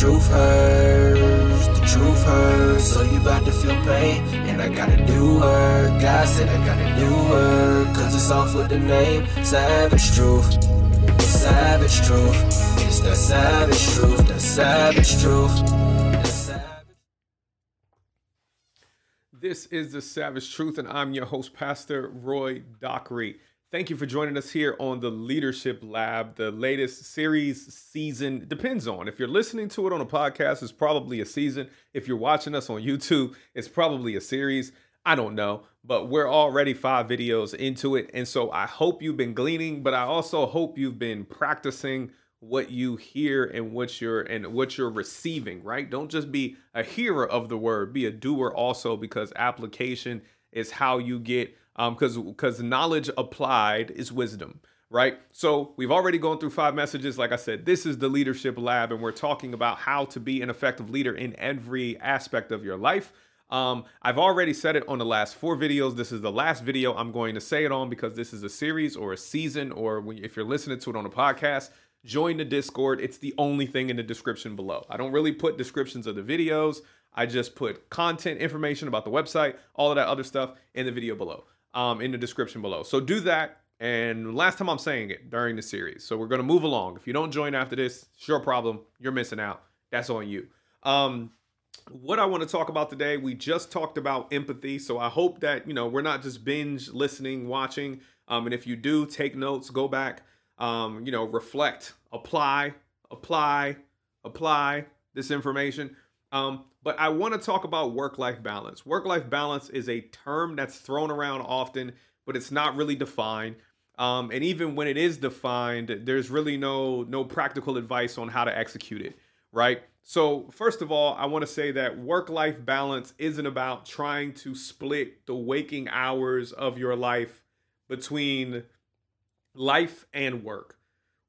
truth hurts, the truth hurts. So you about to feel pain, and I gotta do work. God said I gotta do work, cause it's off with the name Savage Truth. Savage Truth. It's the savage truth, the savage truth. This is the Savage Truth, and I'm your host, Pastor Roy Dockery. Thank you for joining us here on the Leadership Lab, the latest series season. Depends on if you're listening to it on a podcast, it's probably a season. If you're watching us on YouTube, it's probably a series. I don't know, but we're already five videos into it. And so I hope you've been gleaning, but I also hope you've been practicing what you hear and what you're and what you're receiving, right? Don't just be a hearer of the word, be a doer also because application is how you get um because because knowledge applied is wisdom right so we've already gone through five messages like i said this is the leadership lab and we're talking about how to be an effective leader in every aspect of your life um, I've already said it on the last four videos. This is the last video I'm going to say it on because this is a series or a season, or when, if you're listening to it on a podcast, join the Discord. It's the only thing in the description below. I don't really put descriptions of the videos. I just put content information about the website, all of that other stuff in the video below, um, in the description below. So do that. And last time I'm saying it during the series. So we're going to move along. If you don't join after this, sure problem. You're missing out. That's on you. Um, what I want to talk about today, we just talked about empathy. So I hope that, you know, we're not just binge listening, watching. Um, and if you do take notes, go back, um, you know, reflect, apply, apply, apply this information. Um, but I want to talk about work life balance. Work life balance is a term that's thrown around often, but it's not really defined. Um, and even when it is defined, there's really no no practical advice on how to execute it, right? So first of all, I want to say that work life balance isn't about trying to split the waking hours of your life between life and work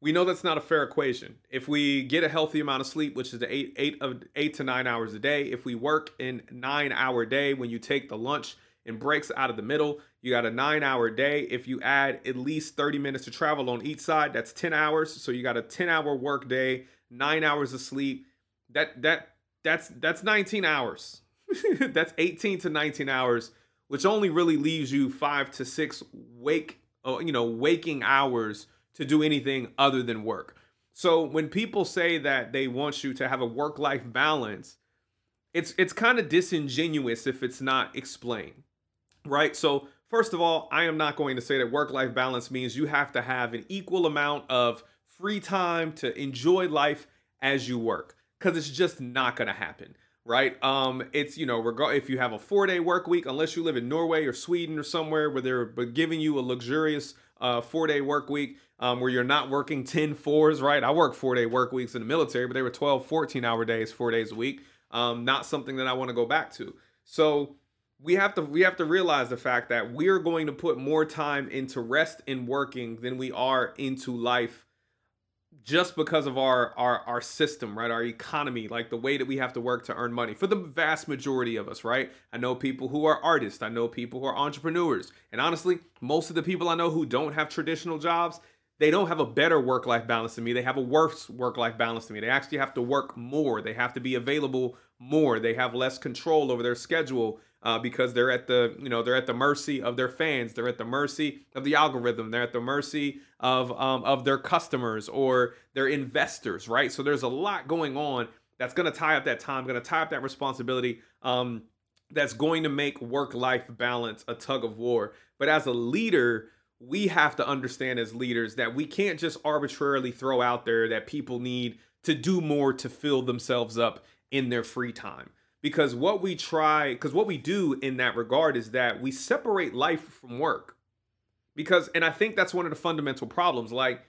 we know that's not a fair equation. If we get a healthy amount of sleep, which is the eight eight of eight to nine hours a day, if we work in nine hour day, when you take the lunch and breaks out of the middle, you got a nine hour day. If you add at least 30 minutes to travel on each side, that's 10 hours. So you got a 10 hour work day, nine hours of sleep. That that that's that's 19 hours. that's 18 to 19 hours, which only really leaves you five to six wake, uh, you know, waking hours to do anything other than work. So when people say that they want you to have a work-life balance, it's it's kind of disingenuous if it's not explained. Right? So first of all, I am not going to say that work-life balance means you have to have an equal amount of free time to enjoy life as you work cuz it's just not going to happen right? Um, it's you know, regard if you have a four day work week, unless you live in Norway or Sweden or somewhere where they're giving you a luxurious uh, four day work week, um, where you're not working 10 fours, right? I work four day work weeks in the military, but they were 12, 14 hour days, four days a week. Um, not something that I want to go back to. So we have to we have to realize the fact that we're going to put more time into rest and working than we are into life just because of our our our system right our economy like the way that we have to work to earn money for the vast majority of us right i know people who are artists i know people who are entrepreneurs and honestly most of the people i know who don't have traditional jobs they don't have a better work life balance than me. They have a worse work life balance than me. They actually have to work more. They have to be available more. They have less control over their schedule uh, because they're at the you know they're at the mercy of their fans. They're at the mercy of the algorithm. They're at the mercy of um, of their customers or their investors right? So there's a lot going on that's going to tie up that time going to tie up that responsibility um, that's going to make work life balance a tug of war. But as a leader we have to understand as leaders that we can't just arbitrarily throw out there that people need to do more to fill themselves up in their free time. Because what we try because what we do in that regard is that we separate life from work. Because and i think that's one of the fundamental problems like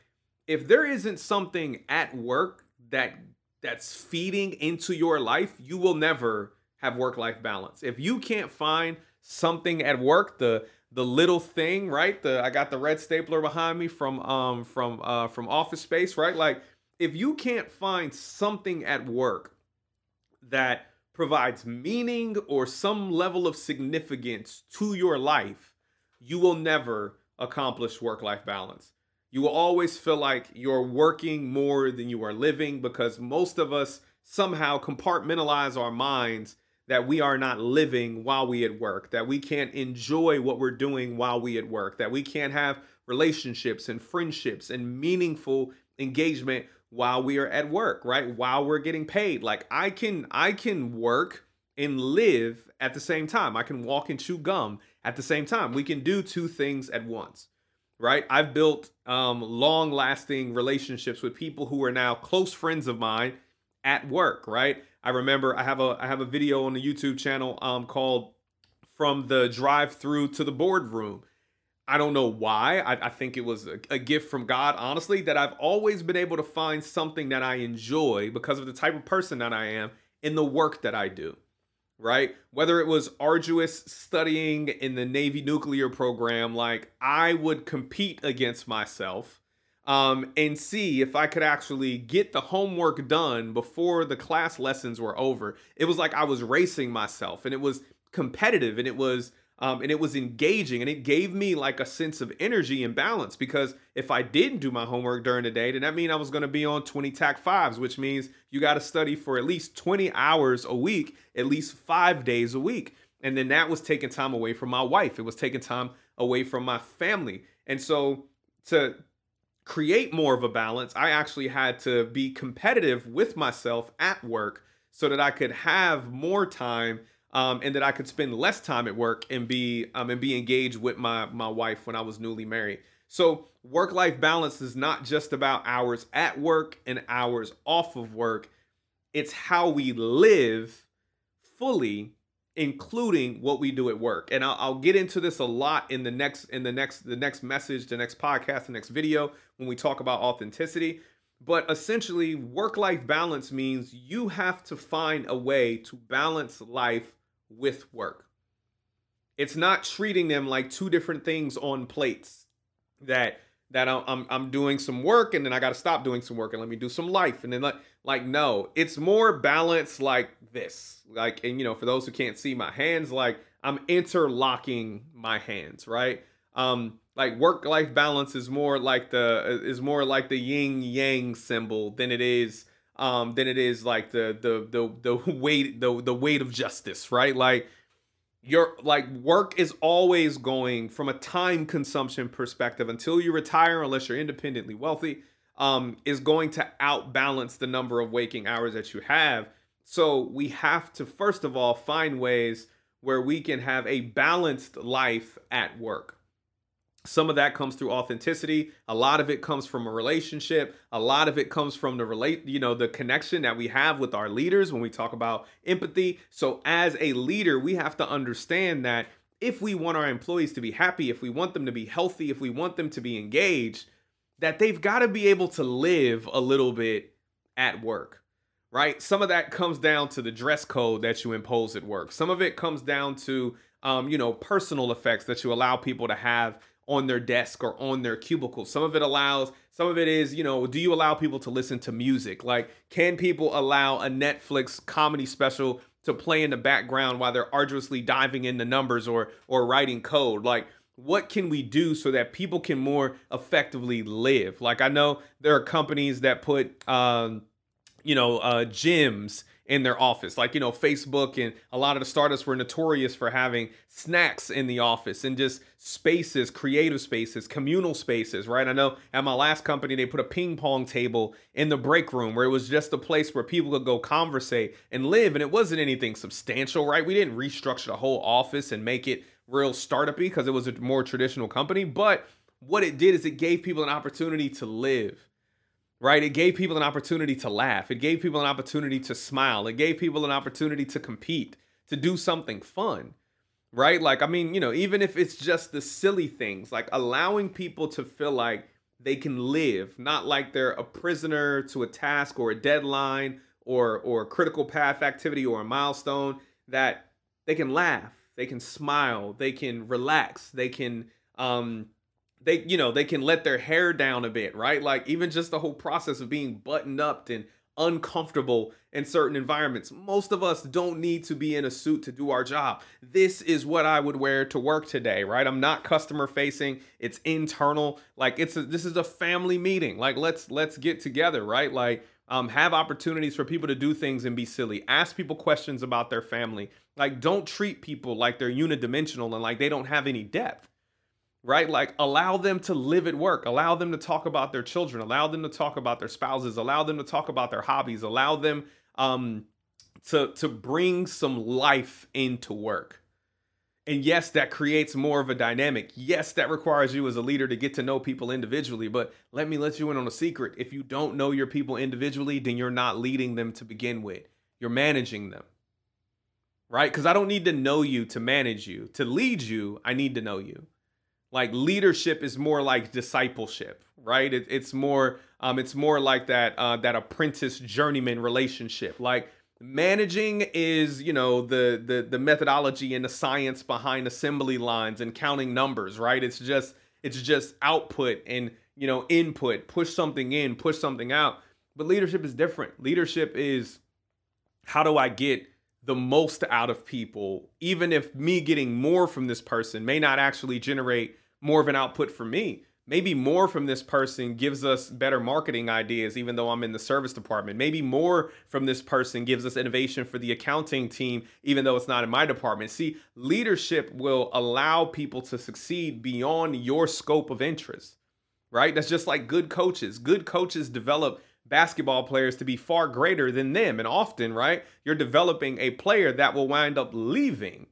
if there isn't something at work that that's feeding into your life you will never have work life balance. If you can't find something at work the the little thing right the i got the red stapler behind me from um from uh from office space right like if you can't find something at work that provides meaning or some level of significance to your life, you will never accomplish work life balance. You will always feel like you're working more than you are living because most of us somehow compartmentalize our minds that we are not living while we at work, that we can't enjoy what we're doing while we at work, that we can't have relationships and friendships and meaningful engagement while we are at work, right? While we're getting paid. Like I can I can work and live at the same time. I can walk and chew gum at the same time. We can do two things at once. Right? I've built um, long lasting relationships with people who are now close friends of mine at work, right? I remember I have a I have a video on the YouTube channel um called From the Drive Through to the Boardroom. I don't know why. I, I think it was a, a, gift from God, honestly, that I've always been able to find something that I enjoy because of the type of person that I am in the work that I do, right? Whether it was arduous studying in the Navy nuclear program, like I would compete against myself um, and see if I could actually get the homework done before the class lessons were over. It was like I was racing myself and it was competitive and it was um, and it was engaging and it gave me like a sense of energy and balance because if I didn't do my homework during the day, then that means I was going to be on 20 TAC fives, which means you got to study for at least 20 hours a week, at least five days a week. And then that was taking time away from my wife. It was taking time away from my family. And so to create more of a balance, I actually had to be competitive with myself at work so that I could have more time um, and that I could spend less time at work and be um, and be engaged with my my wife when I was newly married. So work life balance is not just about hours at work and hours off of work. It's how we live fully including what we do at work. And I'll, I'll, get into this a lot in the next in the next the next message the next podcast the next video when we talk about authenticity. But essentially work life balance means you have to find a way to balance life with work. It's not treating them like two different things on plates that that I'm, I'm doing some work and then I got to stop doing some work and let me do some life. And then like like no it's more balanced like this. Like and you know for those who can't see my hands like I'm interlocking my hands right? Um like work life balance is more like the is more like the yin yang symbol than it is um than it is like the the the the weight the the weight of justice right? Like your like work is always going from a time consumption perspective until you retire unless you're independently wealthy um is going to outbalance the number of waking hours that you have. So we have to first of all find ways where we can have a balanced life at work some of that comes through authenticity. A lot of it comes from a relationship. A lot of it comes from the relate you know the connection that we have with our leaders when we talk about empathy. So as a leader we have to understand that if we want our employees to be happy if we want them to be healthy if we want them to be engaged that they've got to be able to live a little bit at work right? Some of that comes down to the dress code that you impose at work. Some of it comes down to um, you know personal effects that you allow people to have on their desk or on their cubicle. Some of it allows, some of it is, you know, do you allow people to listen to music? Like, can people allow a Netflix comedy special to play in the background while they're arduously diving into numbers or or writing code? Like, what can we do so that people can more effectively live? Like, I know there are companies that put, um, you know, uh, gyms in their office. Like, you know, Facebook and a lot of the startups were notorious for having snacks in the office and just spaces, creative spaces, communal spaces, right? I know at my last company, they put a ping pong table in the break room where it was just a place where people could go conversate and live. And it wasn't anything substantial, right? We didn't restructure the whole office and make it real startupy because it was a more traditional company. But what it did is it gave people an opportunity to live right? It gave people an opportunity to laugh. It gave people an opportunity to smile. It gave people an opportunity to compete, to do something fun, right? Like, I mean, you know, even if it's just the silly things, like allowing people to feel like they can live, not like they're a prisoner to a task or a deadline or or a critical path activity or a milestone that they can laugh, they can smile, they can relax, they can um they you know they can let their hair down a bit right? Like even just the whole process of being buttoned up and uncomfortable in certain environments. Most of us don't need to be in a suit to do our job. This is what i would wear to work today right? I'm not customer facing it's internal. Like it's a, this is a family meeting. Like let's let's get together right? Like Um, have opportunities for people to do things and be silly. Ask people questions about their family. Like, don't treat people like they're unidimensional and like they don't have any depth, right? Like, allow them to live at work. Allow them to talk about their children. Allow them to talk about their spouses. Allow them to talk about their hobbies. Allow them um, to to bring some life into work. And yes, that creates more of a dynamic. Yes, that requires you as a leader to get to know people individually. But let me let you in on a secret. If you don't know your people individually, then you're not leading them to begin with. You're managing them. Right? Because I don't need to know you to manage you. To lead you, I need to know you. Like leadership is more like discipleship, right? It, it's more, um, it's more like that uh, that apprentice journeyman relationship. Like managing is you know the the the methodology and the science behind assembly lines and counting numbers right? It's just it's just output and you know input. Push something in push something out. But leadership is different. Leadership is how do i get the most out of people? Even if me getting more from this person may not actually generate more of an output for me. Maybe more from this person gives us better marketing ideas even though i'm in the service department. Maybe more from this person gives us innovation for the accounting team even though it's not in my department. See leadership will allow people to succeed beyond your scope of interest right? That's just like good coaches. Good coaches develop basketball players to be far greater than them. And often right you're developing a player that will wind up leaving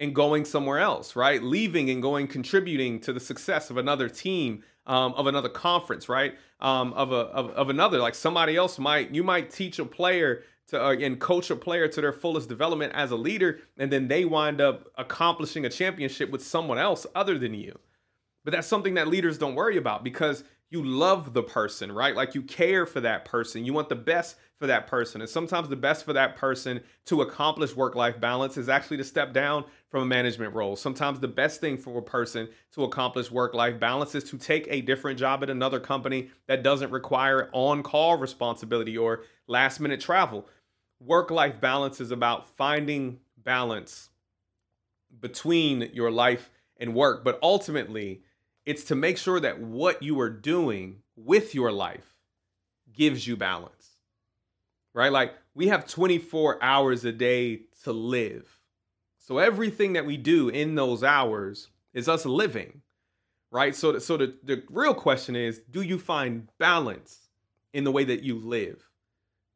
and going somewhere else, right? Leaving and going contributing to the success of another team, um, of another conference, right? Um, of a of, of another like somebody else might you might teach a player to uh, and coach a player to their fullest development as a leader, and then they wind up accomplishing a championship with someone else other than you. But that's something that leaders don't worry about because you love the person, right? Like you care for that person. You want the best for that person. And sometimes the best for that person to accomplish work life balance is actually to step down from a management role. Sometimes the best thing for a person to accomplish work life balance is to take a different job at another company that doesn't require on call responsibility or last minute travel. Work life balance is about finding balance between your life and work, but ultimately, it's to make sure that what you are doing with your life gives you balance. Right? Like we have 24 hours a day to live. So everything that we do in those hours is us living. Right? So so the, the real question is, do you find balance in the way that you live?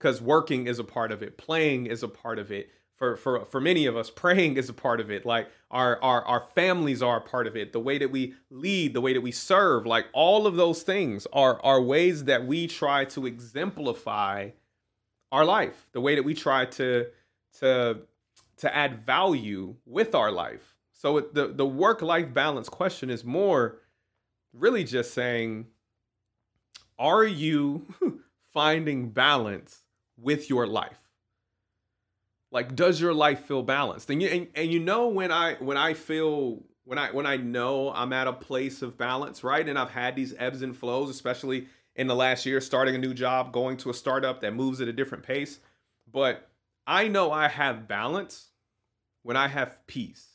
Cuz working is a part of it, playing is a part of it, for for for many of us praying is a part of it. Like our our our families are a part of it. The way that we lead the way that we serve like all of those things are are ways that we try to exemplify our life. The way that we try to to to add value with our life. So the the work life balance question is more really just saying are you finding balance with your life like does your life feel balanced? And you and, and you know when i when i feel when i when i know i'm at a place of balance right? And i've had these ebbs and flows especially in the last year starting a new job going to a startup that moves at a different pace. But i know i have balance when i have peace.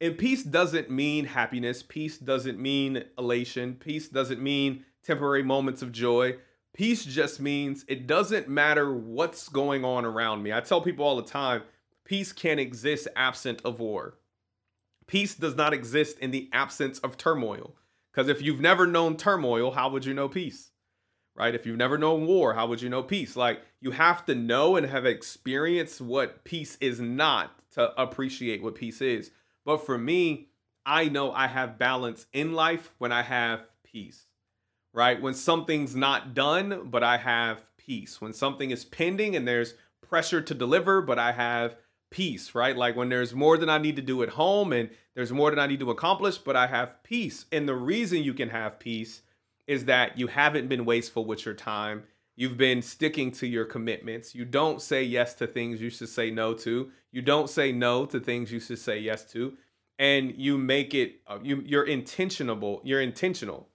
And peace doesn't mean happiness. Peace doesn't mean elation. Peace doesn't mean temporary moments of joy Peace just means it doesn't matter what's going on around me. I tell people all the time peace can't exist absent of war. Peace does not exist in the absence of turmoil. Because if you've never known turmoil, how would you know peace? Right? If you've never known war, how would you know peace? Like, you have to know and have experienced what peace is not to appreciate what peace is. But for me, I know I have balance in life when I have peace right? When something's not done, but I have peace. When something is pending and there's pressure to deliver, but I have peace, right? Like when there's more than I need to do at home and there's more than I need to accomplish, but I have peace. And the reason you can have peace is that you haven't been wasteful with your time. You've been sticking to your commitments. You don't say yes to things you should say no to. You don't say no to things you should say yes to. And you make it uh, you you're intentional. You're intentional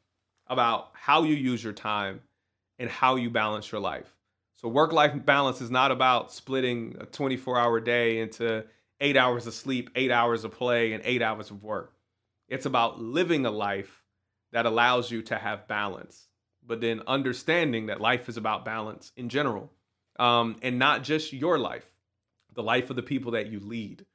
about how you use your time and how you balance your life. So, work life balance is not about splitting a 24 hour day into eight hours of sleep, eight hours of play, and eight hours of work. It's about living a life that allows you to have balance but then understanding that life is about balance in general, um, and not just your life, the life of the people that you lead.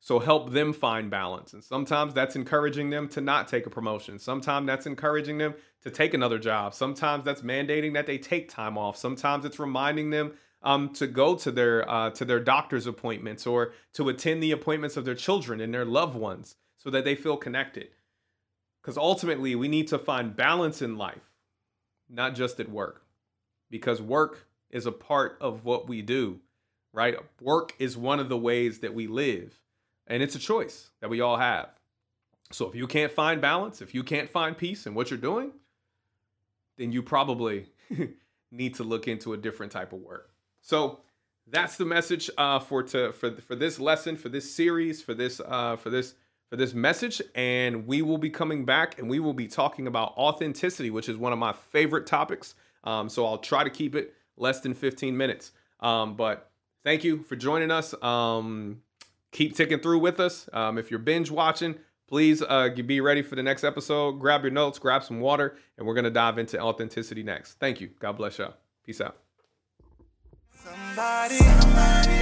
So help them find balance. And sometimes that's encouraging them to not take a promotion. Sometimes that's encouraging them to take another job. Sometimes that's mandating that they take time off. Sometimes it's reminding them um, to go to their uh, to their doctor's appointments or to attend the appointments of their children and their loved ones so that they feel connected. Because ultimately, we need to find balance in life, not just at work, because work is a part of what we do, right? Work is one of the ways that we live, and it's a choice that we all have. So if you can't find balance, if you can't find peace in what you're doing, then you probably need to look into a different type of work. So that's the message uh, for to for for this lesson, for this series, for this uh, for this for this message. And we will be coming back and we will be talking about authenticity, which is one of my favorite topics. Um, so I'll try to keep it less than 15 minutes. Um, but thank you for joining us. Um, keep ticking through with us. Um, if you're binge watching, please uh, be ready for the next episode. Grab your notes, grab some water, and we're going to dive into authenticity next. Thank you. God bless y'all. Peace out. Somebody, somebody